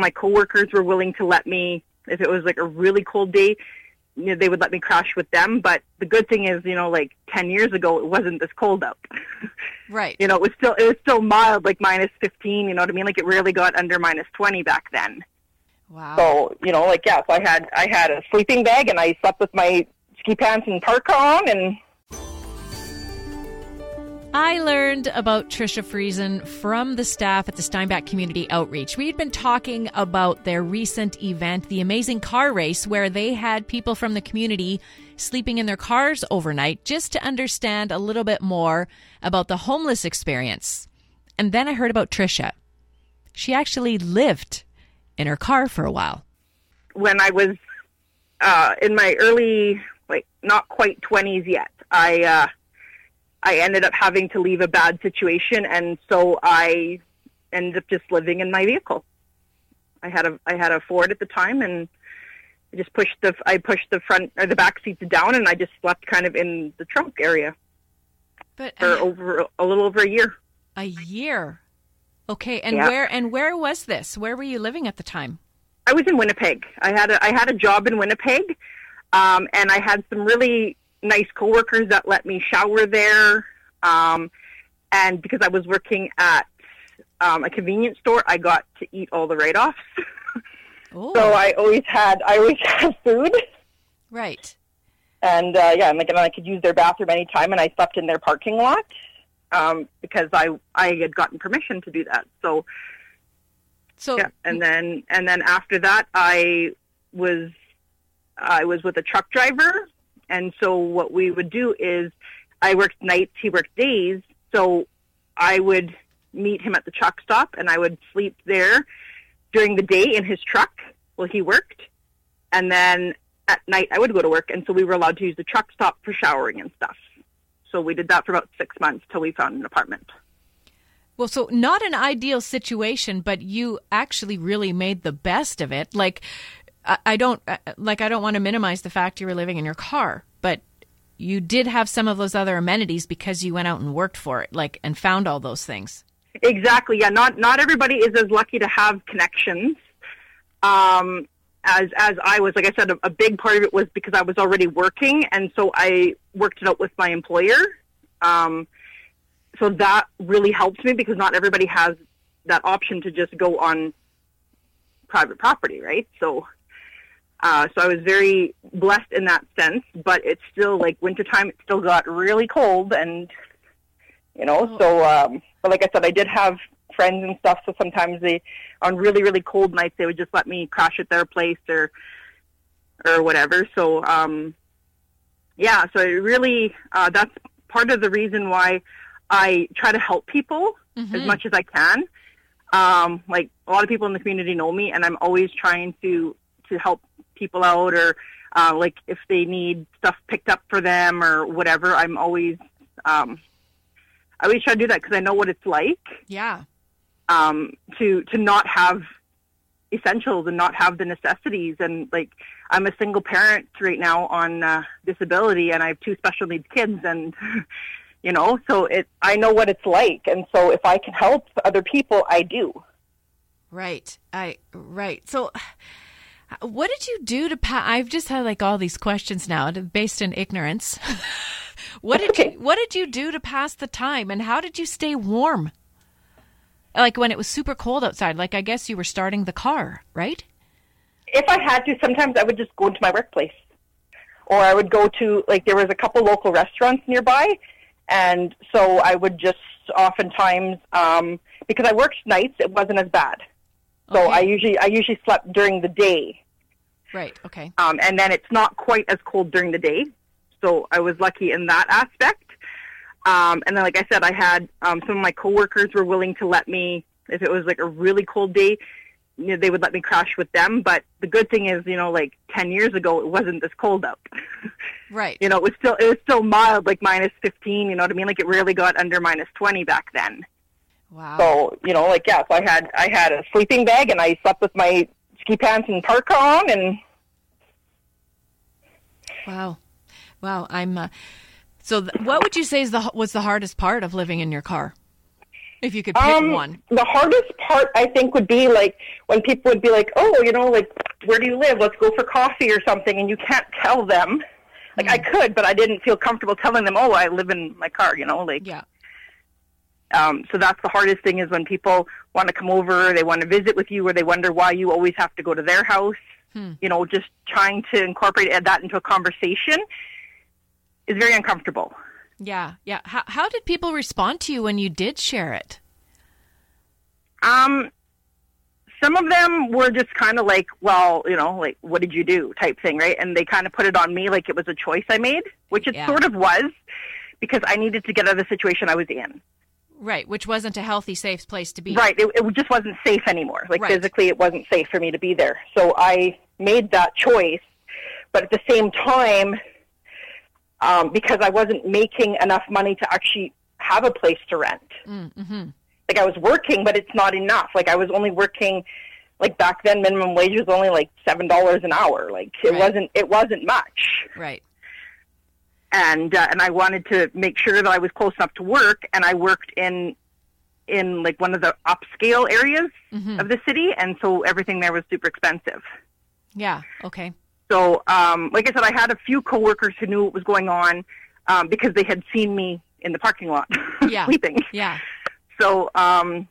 My coworkers were willing to let me, if it was like a really cold day, you know, they would let me crash with them. But the good thing is, you know, like 10 years ago, it wasn't this cold out. Right. you know, it was still, it was still mild, like minus 15, you know what I mean? Like it rarely got under minus 20 back then. Wow. So, you know, like, yeah, so I had, I had a sleeping bag and I slept with my ski pants and parka on and I learned about Trisha Friesen from the staff at the Steinbach Community Outreach. We had been talking about their recent event, the Amazing Car Race, where they had people from the community sleeping in their cars overnight just to understand a little bit more about the homeless experience. And then I heard about Trisha. She actually lived in her car for a while. when I was uh, in my early, like not quite twenties yet, I uh, I ended up having to leave a bad situation, and so I ended up just living in my vehicle. I had a I had a Ford at the time, and I just pushed the I pushed the front or the back seats down, and I just slept kind of in the trunk area But for over a little over a year. a year. Okay, and Yeah. where and where was this? Where were you living at the time? I was in Winnipeg. I had a I had a job in Winnipeg, um, and I had some really nice coworkers that let me shower there. Um, and because I was working at um, a convenience store, I got to eat all the write offs. Oh, so I always had I always had food, right. and uh, yeah, and like and I could use their bathroom anytime, and I slept in their parking lot um, because I I had gotten permission to do that. So So yeah and then and then after that i was i was with a truck driver and so what we would do is i worked nights he worked days so i would meet him at the truck stop and i would sleep there during the day in his truck while he worked. And then at night i would go to work and so we were allowed to use the truck stop for showering and stuff. So we did that for about six months till we found an apartment. Well, so not an ideal situation, but you actually really made the best of it. Like, I, don't uh, like I don't want to minimize the fact you were living in your car, but you did have some of those other amenities because you went out and worked for it, like and found all those things. Exactly. Yeah. Not not everybody is as lucky to have connections. Um, as as I was, like I said, a, a big part of it was because I was already working, and so I worked it out with my employer. Um, so that really helped me because not everybody has that option to just go on private property, right? So. Uh, so I was very blessed in that sense, but it's still like wintertime. It still got really cold, and you know so um but like i said i did have friends and stuff so sometimes they on really really cold nights they would just let me crash at their place or or whatever. So um yeah so it really uh that's part of the reason why i try to help people as much as i can. Um like a lot of people in the community know me and i'm always trying to to help people out or uh like if they need stuff picked up for them or whatever i'm always um I always try to do that because I know what it's like Yeah. um, to to not have essentials and not have the necessities. And like, I'm a single parent right now on uh, disability, and I have two special needs kids, and you know, so it I know what it's like. And so if I can help other people, I do. Right. I right. So what did you do to pa- I've just had like all these questions now based in ignorance. what did you what did you do to pass the time and how did you stay warm? Like when it was super cold outside, like I guess you were starting the car, right? If I had to, sometimes I would just go into my workplace, or I would go to like there was a couple local restaurants nearby, and so I would just oftentimes um, because I worked nights, it wasn't as bad. So Okay. I usually I usually slept during the day, Right. Okay. um, and then it's not quite as cold during the day. So I was lucky in that aspect. Um, and then, like I said, I had um, some of my coworkers were willing to let me if it was like a really cold day. You know, they would let me crash with them. But the good thing is, you know, like ten years ago, it wasn't this cold out. Right. you know, it was still it was still mild, like minus fifteen. You know what I mean? Like it rarely got under minus twenty back then. Wow. So you know, like yeah, so I had I had a sleeping bag and I slept with my ski pants and parka on, and Wow. Wow, I'm uh, so th- what would you say is the was the hardest part of living in your car? If you could pick Um, one. the hardest part, I think, would be like when people would be like, "Oh, you know, like where do you live? Let's go for coffee or something," and you can't tell them. Like I Mm. could, but I didn't feel comfortable telling them, "Oh, I live in my car." You know, like Yeah. Um, so that's the hardest thing is when people want to come over, they want to visit with you, or they wonder why you always have to go to their house. Hmm. You know, just trying to incorporate that into a conversation is very uncomfortable. Yeah. Yeah. How, how did people respond to you when you did share it? Um, some of them were just kind of like, well, you know, like, what did you do type thing, right? And they kind of put it on me like it was a choice I made, which it Yeah. sort of was because I needed to get out of the situation I was in. Right. Which wasn't a healthy, safe place to be. Right. It, it just wasn't safe anymore. Like Right. physically, it wasn't safe for me to be there. So I made that choice. But at the same time, um, because I wasn't making enough money to actually have a place to rent. Mm-hmm. like I was working, but it's not enough. Like I was only working, like back then, minimum wage was only like seven dollars an hour. Like it Right. wasn't, it wasn't much. Right. And uh, and I wanted to make sure that I was close enough to work, and I worked in in like one of the upscale areas Mhm. of the city, and so everything there was super expensive. Yeah. Okay. So, um, like I said, I had a few coworkers who knew what was going on um, because they had seen me in the parking lot Yeah. sleeping. Yeah. so um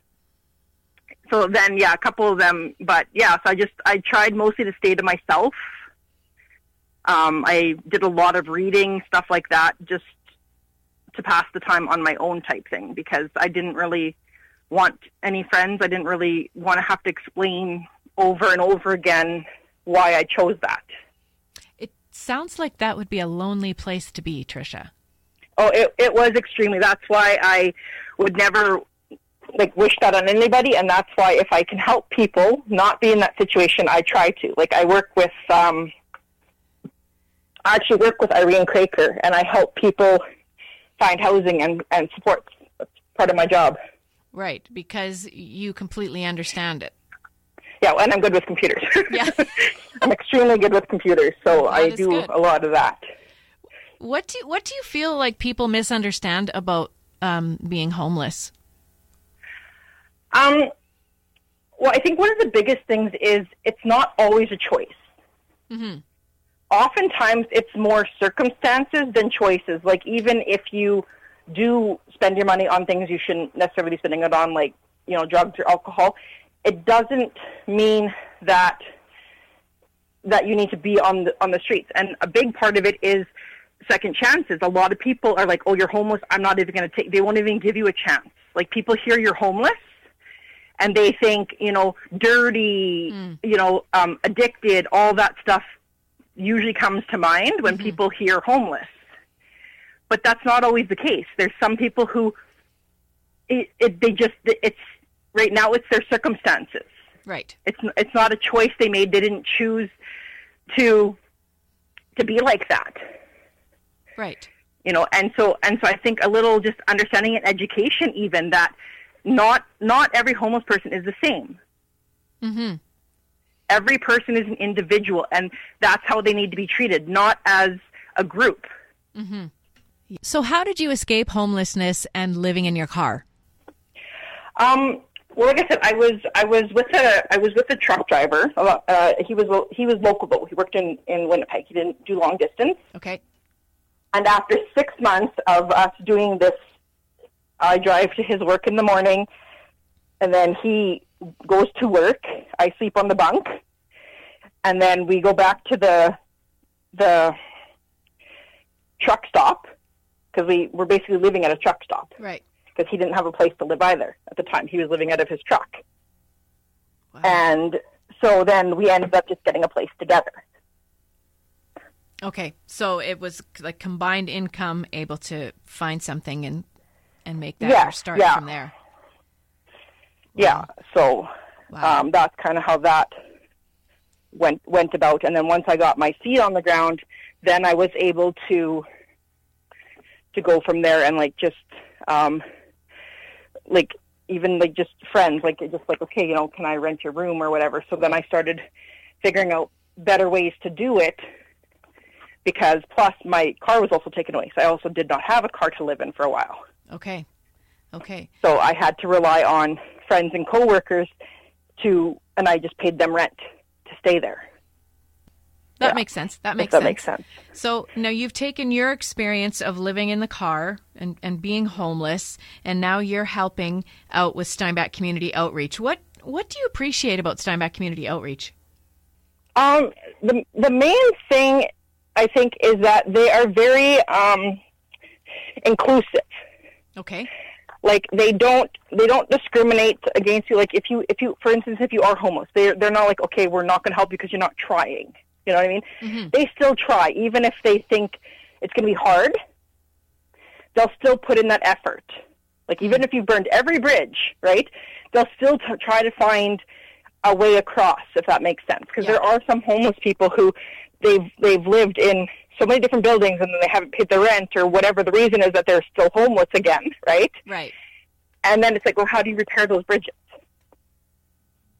so then yeah a couple of them but yeah so i just i tried mostly to stay to myself um i did a lot of reading stuff like that just to pass the time on my own type thing because i didn't really want any friends i didn't really want to have to explain over and over again why i chose that It sounds like that would be a lonely place to be, Trisha. Oh, it, it was extremely. That's why I would never like wish that on anybody, and that's why if I can help people not be in that situation, I try to. Like I work with, um, I actually work with Irene Craker, and I help people find housing and and support. That's part of my job. Right. Because you completely understand it. Yeah, and I'm good with computers. Yeah. I'm extremely good with computers, so That I do good. a lot of that. What do what do you feel like people misunderstand about um, being homeless? Um, well, I think one of the biggest things is it's not always a choice. Mm-hmm. Oftentimes, it's more circumstances than choices. Like even if you do spend your money on things you shouldn't necessarily be spending it on, like you know drugs or alcohol, it doesn't mean that that you need to be on the on the streets. And a big part of it is second chances. A lot of people are like, "Oh, you're homeless. I'm not even going to take." They won't even give you a chance. Like people hear you're homeless, and they think, you know, dirty, you know, um, addicted, all that stuff usually comes to mind when people hear homeless. But that's not always the case. There's some people who it, it they just it's right now it's their circumstances. Right. It's it's not a choice they made. They didn't choose to to be like that Right. you know and so and so i think a little just understanding and education even that not not every homeless person is the same Mm-hmm. Every person is an individual and that's how they need to be treated not as a group. So, how did you escape homelessness and living in your car? um well like i said i was i was with a i was with a truck driver. Uh, he was he was local though. He worked in in winnipeg. He didn't do long distance. Okay. And after six months of us doing this, I drive to his work in the morning, and then he goes to work. I sleep on the bunk, and then we go back to the the truck stop because we were basically living at a truck stop Right. because he didn't have a place to live either at the time. He was living out of his truck, Wow. and so then we ended up just getting a place together. Okay. So it was like combined income, able to find something and and make that your start yeah. from there. Yeah, so Wow. um, that's kind of how that went went about. And then once I got my feet on the ground, then I was able to to go from there and like just um, like even like just friends, like just like okay, you know, can I rent your room or whatever. So then I started figuring out better ways to do it because plus my car was also taken away, so I also did not have a car to live in for a while. Okay. Okay. So I had to rely on friends and coworkers to, and I just paid them rent to stay there. That Yeah. makes sense. That makes that sense. makes sense. So now you've taken your experience of living in the car and, and being homeless, and now you're helping out with Steinbach Community Outreach. What what do you appreciate about Steinbach Community Outreach? Um, the the main thing I think is that they are very um, inclusive. Okay. Like they don't they don't discriminate against you. Like if you if you for instance if you are homeless, they're they're not like okay we're not going to help you because you're not trying. You know what I mean? Mm-hmm. They still try even if they think it's going to be hard. They'll still put in that effort. Like even mm-hmm. if you've burned every bridge, right? They'll still t- try to find a way across, if that makes sense. Because Yeah. there are some homeless people who they've they've lived in so many different buildings and then they haven't paid their rent or whatever the reason is that they're still homeless again, right? Right. And then it's like, well, how do you repair those bridges?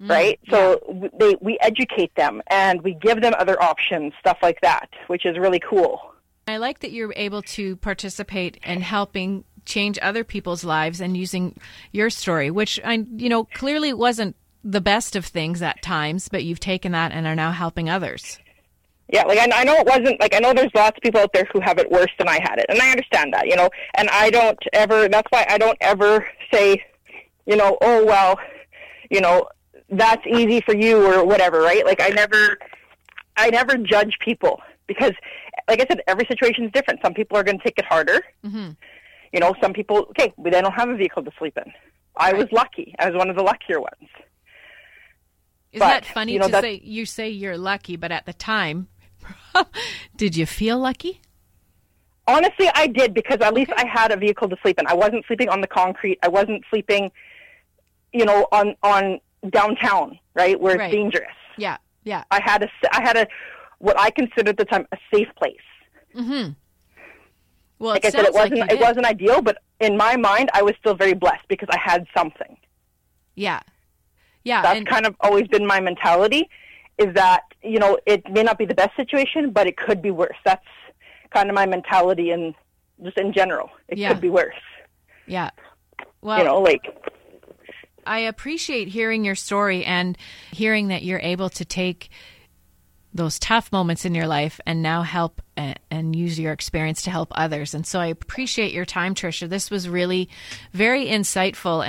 Mm, right? So w they we educate them and we give them other options, stuff like that, which is really cool. I like that you're able to participate in helping change other people's lives and using your story, which I, you know, clearly wasn't the best of things at times, but you've taken that and are now helping others. Yeah, like I, I know it wasn't like I know there's lots of people out there who have it worse than I had it, and I understand that, you know. And I don't ever. That's why I don't ever say, you know, oh well, you know, that's easy for you or whatever, right? Like I never, I never judge people because, like I said, every situation is different. Some people are going to take it harder. Mm-hmm. You know, some people, okay, they don't have a vehicle to sleep in. I was lucky. I was one of the luckier ones. Isn't But, that funny you know, to say? You say you're lucky, but at the time, did you feel lucky? Honestly, I did because at least I had a vehicle to sleep in. I wasn't sleeping on the concrete. I wasn't sleeping, you know, on on downtown, right, where Right. it's dangerous. Yeah, yeah. I had a I had a what I considered at the time a safe place. Mm-hmm. Well, Like it I said, it wasn't like it did. wasn't ideal, but in my mind, I was still very blessed because I had something. Yeah, yeah. That's and, kind of always been my mentality. Is that you know it may not be the best situation, but it could be worse. That's kind of my mentality, and just in general, it Yeah. could be worse. yeah. Well, you know, like I appreciate hearing your story and hearing that you're able to take those tough moments in your life and now help and, and use your experience to help others. And so I appreciate your time, Trisha. This was really very insightful.